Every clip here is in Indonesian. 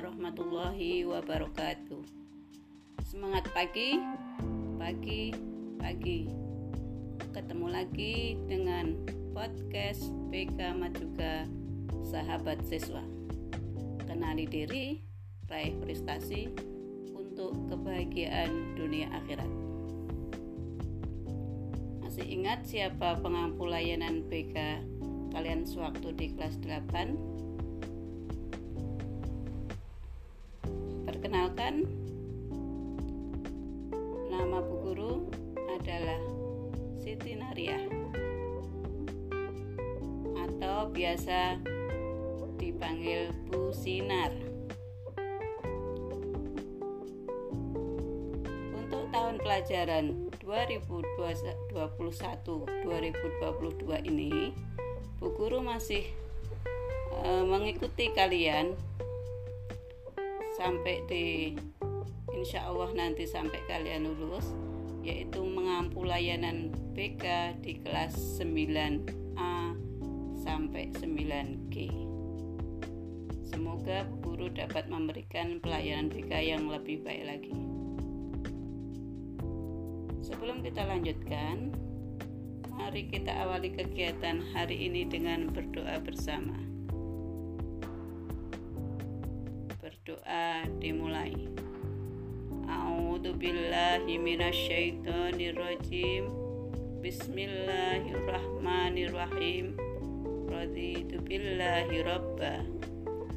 warahmatullahi wabarakatuh. Semangat pagi, pagi, pagi. Ketemu lagi dengan podcast PK Majuga Sahabat Siswa. Kenali diri, raih prestasi untuk kebahagiaan dunia akhirat. Masih ingat siapa pengampu layanan PK kalian sewaktu di kelas 8? Perkenalkan, nama Bu Guru adalah Siti Naria atau biasa dipanggil Bu Sinar. Untuk tahun pelajaran 2021-2022 ini, Bu Guru masih e, mengikuti kalian sampai di insya Allah nanti sampai kalian lulus yaitu mengampu layanan BK di kelas 9A sampai 9G semoga guru dapat memberikan pelayanan BK yang lebih baik lagi. Sebelum kita lanjutkan mari kita awali kegiatan hari ini dengan berdoa bersama berdoa dimulai. A'udzu billahi Bismillahirrahmanirrahim. Raditu billahi rabba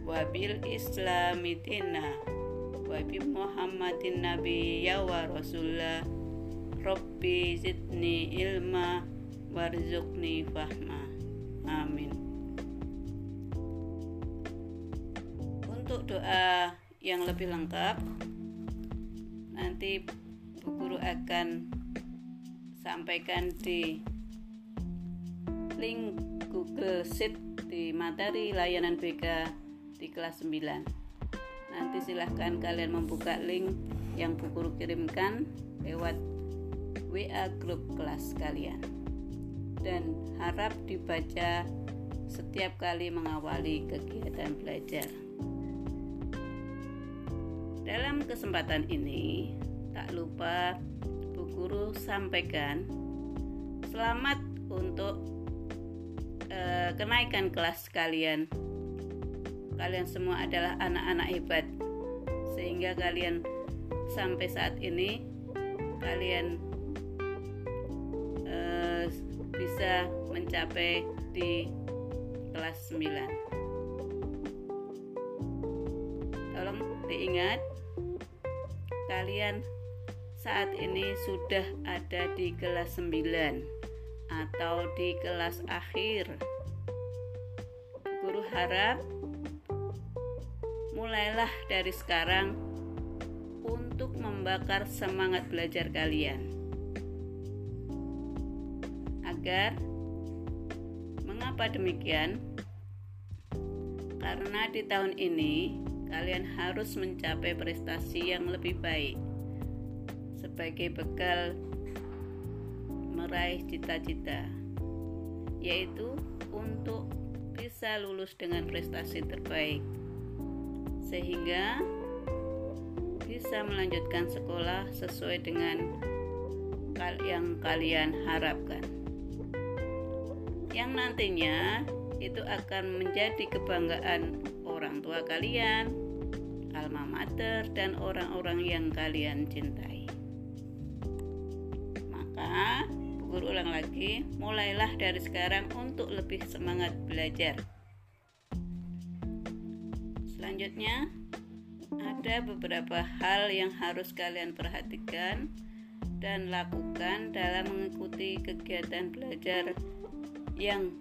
wa bil islami dina wa bi muhammadin nabiyya wa rasulullah Rabbi zidni ilma. Warzuqni fahma. Amin untuk doa yang lebih lengkap. Nanti Bu Guru akan sampaikan di link Google Sheet di materi layanan BK di kelas 9 nanti silahkan kalian membuka link yang Bu Guru kirimkan lewat WA grup kelas kalian. Dan harap dibaca setiap kali mengawali kegiatan belajar. Dalam kesempatan ini, tak lupa Bu Guru sampaikan selamat untuk uh, kenaikan kelas kalian. Kalian semua adalah anak-anak hebat, sehingga kalian sampai saat ini kalian uh, bisa mencapai di kelas 9. Tolong diingat kalian saat ini sudah ada di kelas 9 atau di kelas akhir. Guru harap mulailah dari sekarang untuk membakar semangat belajar kalian. Agar mengapa demikian? Karena di tahun ini kalian harus mencapai prestasi yang lebih baik. Sebagai bekal meraih cita-cita, yaitu untuk bisa lulus dengan prestasi terbaik, sehingga bisa melanjutkan sekolah sesuai dengan yang kalian harapkan, yang nantinya itu akan menjadi kebanggaan orang tua kalian, mater, dan orang-orang yang kalian cintai. Maka, guru ulang lagi, mulailah dari sekarang untuk lebih semangat belajar. Selanjutnya, ada beberapa hal yang harus kalian perhatikan dan lakukan dalam mengikuti kegiatan belajar yang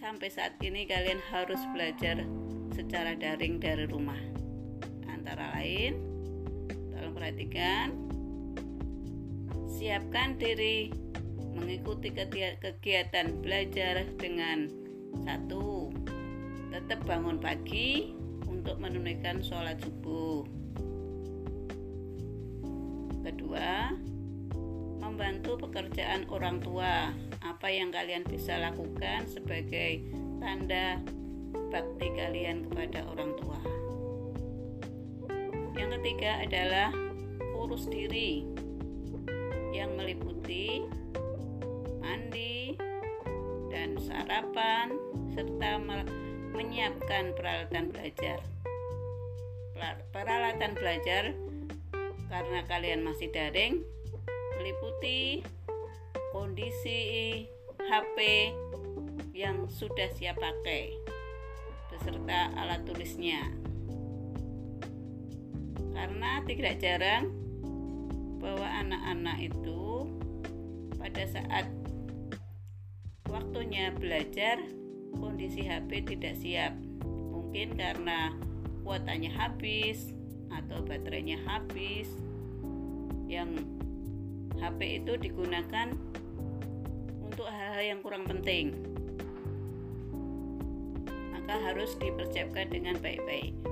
sampai saat ini kalian harus belajar secara daring dari rumah antara lain tolong perhatikan siapkan diri mengikuti kegiatan belajar dengan satu tetap bangun pagi untuk menunaikan sholat subuh. Kedua membantu pekerjaan orang tua. Apa yang kalian bisa lakukan sebagai tanda bakti kalian kepada orang tua Yang ketiga adalah urus diri yang meliputi mandi dan sarapan serta menyiapkan peralatan belajar. Peralatan belajar karena kalian masih daring meliputi kondisi HP yang sudah siap pakai beserta alat tulisnya. Karena tidak jarang bahwa anak-anak itu pada saat waktunya belajar kondisi HP tidak siap. Mungkin karena kuotanya habis atau baterainya habis. Yang HP itu digunakan untuk hal-hal yang kurang penting. Maka harus dipersiapkan dengan baik-baik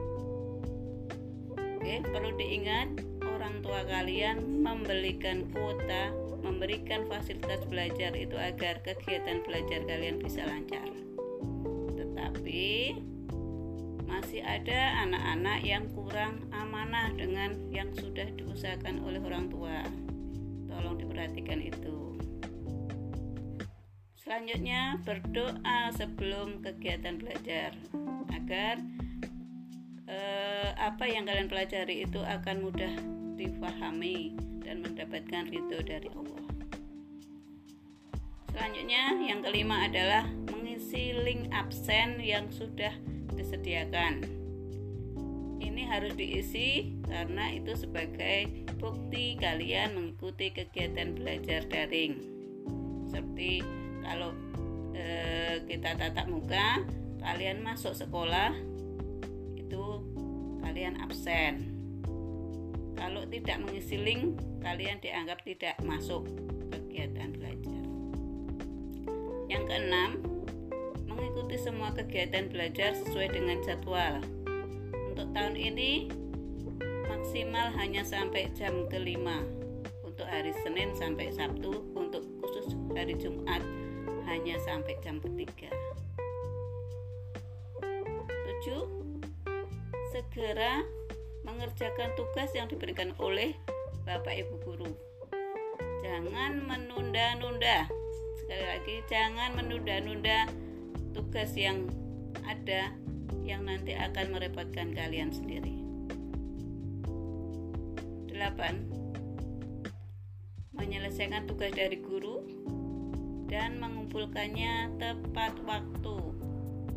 oke perlu diingat orang tua kalian membelikan kuota, memberikan fasilitas belajar itu agar kegiatan belajar kalian bisa lancar. Tetapi masih ada anak-anak yang kurang amanah dengan yang sudah diusahakan oleh orang tua. Tolong diperhatikan itu. Selanjutnya, berdoa sebelum kegiatan belajar agar apa yang kalian pelajari itu akan mudah difahami dan mendapatkan ridho dari Allah. Selanjutnya, yang kelima adalah mengisi link absen yang sudah disediakan. Ini harus diisi karena itu sebagai bukti kalian mengikuti kegiatan belajar daring. Seperti kalau e, kita tatap muka, kalian masuk sekolah kalian absen kalau tidak mengisi link, kalian dianggap tidak masuk kegiatan belajar. Yang keenam, mengikuti semua kegiatan belajar sesuai dengan jadwal. Untuk tahun ini maksimal hanya sampai jam kelima untuk hari Senin sampai Sabtu untuk khusus hari Jumat hanya sampai jam ketiga segera mengerjakan tugas yang diberikan oleh Bapak Ibu guru. Jangan menunda-nunda. Sekali lagi, jangan menunda-nunda tugas yang ada yang nanti akan merepotkan kalian sendiri. 8. Menyelesaikan tugas dari guru dan mengumpulkannya tepat waktu.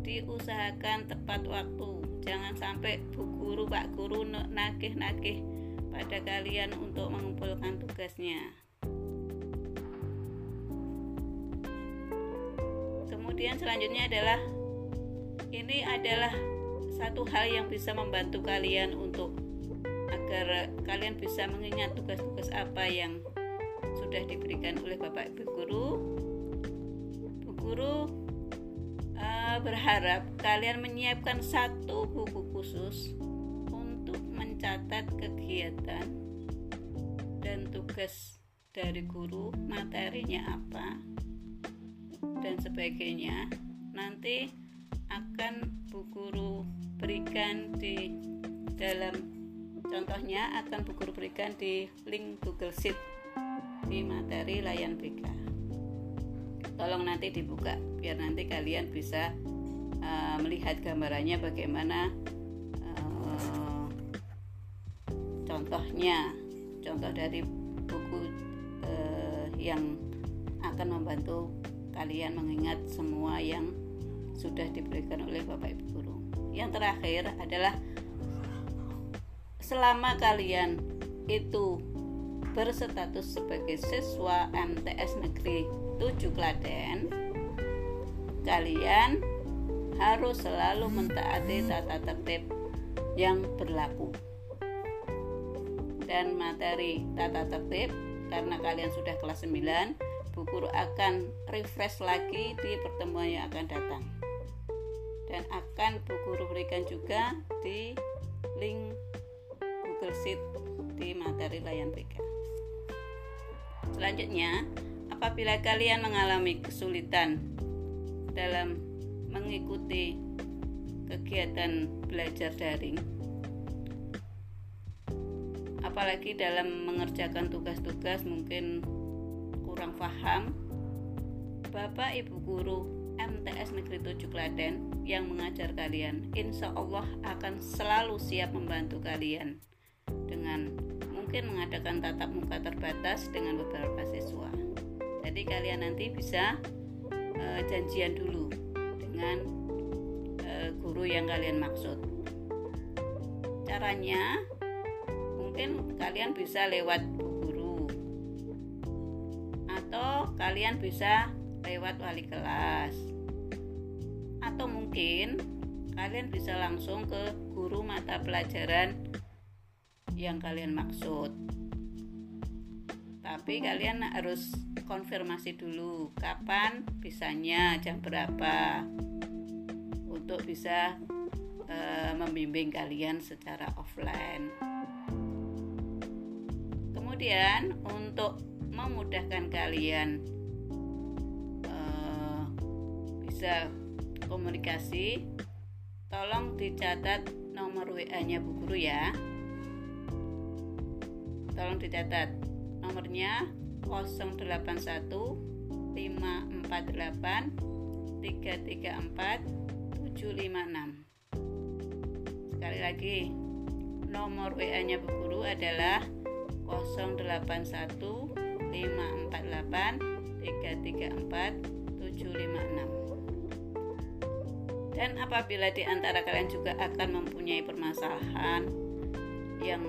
Diusahakan tepat waktu jangan sampai bu guru pak guru nagih-nagih pada kalian untuk mengumpulkan tugasnya kemudian selanjutnya adalah ini adalah satu hal yang bisa membantu kalian untuk agar kalian bisa mengingat tugas-tugas apa yang sudah diberikan oleh Bapak Ibu guru. Bu guru berharap kalian menyiapkan satu buku khusus untuk mencatat kegiatan dan tugas dari guru, materinya apa, dan sebagainya. Nanti akan bu guru berikan di dalam contohnya akan bu guru berikan di link Google Sheet di materi layan BK tolong nanti dibuka biar nanti kalian bisa uh, melihat gambarannya bagaimana uh, contohnya contoh dari buku uh, yang akan membantu kalian mengingat semua yang sudah diberikan oleh Bapak Ibu guru. Yang terakhir adalah selama kalian itu berstatus sebagai siswa MTS Negeri 7 Klaten, kalian harus selalu mentaati tata tertib yang berlaku. Dan materi tata tertib karena kalian sudah kelas 9, Bu Guru akan refresh lagi di pertemuan yang akan datang. Dan akan Bu Guru berikan juga di link Google Sheet di materi layan PK. Selanjutnya, apabila kalian mengalami kesulitan dalam mengikuti kegiatan belajar daring, apalagi dalam mengerjakan tugas-tugas mungkin kurang paham Bapak Ibu Guru MTS Negeri 7 Klaten yang mengajar kalian insya Allah akan selalu siap membantu kalian mungkin mengadakan tatap muka terbatas dengan beberapa siswa. Jadi kalian nanti bisa uh, janjian dulu dengan uh, guru yang kalian maksud. Caranya mungkin kalian bisa lewat guru. Atau kalian bisa lewat wali kelas. Atau mungkin kalian bisa langsung ke guru mata pelajaran yang kalian maksud. Tapi kalian harus konfirmasi dulu kapan bisanya jam berapa untuk bisa e, membimbing kalian secara offline. Kemudian untuk memudahkan kalian e, bisa komunikasi tolong dicatat nomor WA-nya Bu Guru ya tolong dicatat. Nomornya 081 548 334 756 sekali lagi nomor WA nya Bu Guru adalah 081 548 334 756 dan apabila di antara kalian juga akan mempunyai permasalahan yang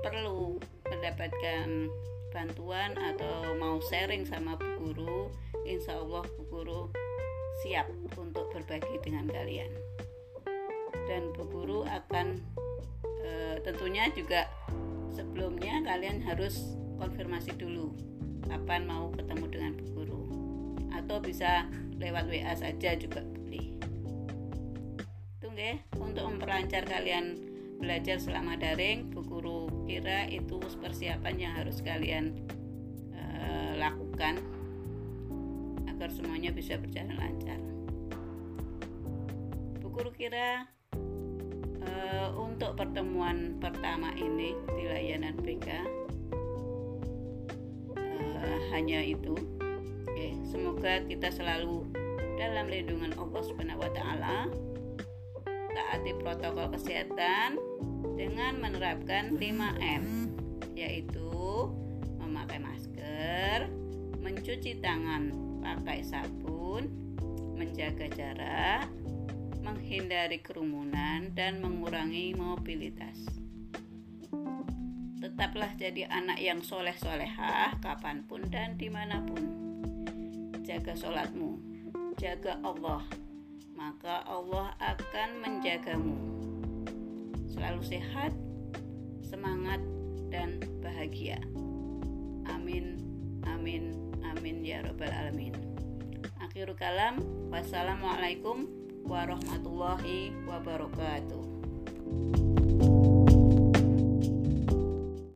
perlu mendapatkan bantuan atau mau sharing sama Bu Guru, insya Allah Bu Guru siap untuk berbagi dengan kalian. Dan Bu Guru akan e, tentunya juga sebelumnya kalian harus konfirmasi dulu kapan mau ketemu dengan Bu Guru atau bisa lewat WA saja juga boleh. Tunggu untuk memperlancar kalian belajar selama daring Bu Guru kira itu persiapan yang harus kalian uh, lakukan agar semuanya bisa berjalan lancar. Bu Guru kira uh, untuk pertemuan pertama ini di layanan BK uh, eh, hanya itu. Oke, semoga kita selalu dalam lindungan Allah wa taala taati protokol kesehatan dengan menerapkan 5M yaitu memakai masker, mencuci tangan pakai sabun, menjaga jarak, menghindari kerumunan dan mengurangi mobilitas. Tetaplah jadi anak yang soleh-solehah kapan pun dan di mana pun. Jaga sholatmu, jaga Allah, maka Allah akan menjagamu. Selalu sehat, semangat, dan bahagia. Amin, amin, amin ya Rabbal 'Alamin. Akhirul kalam, wassalamualaikum warahmatullahi wabarakatuh.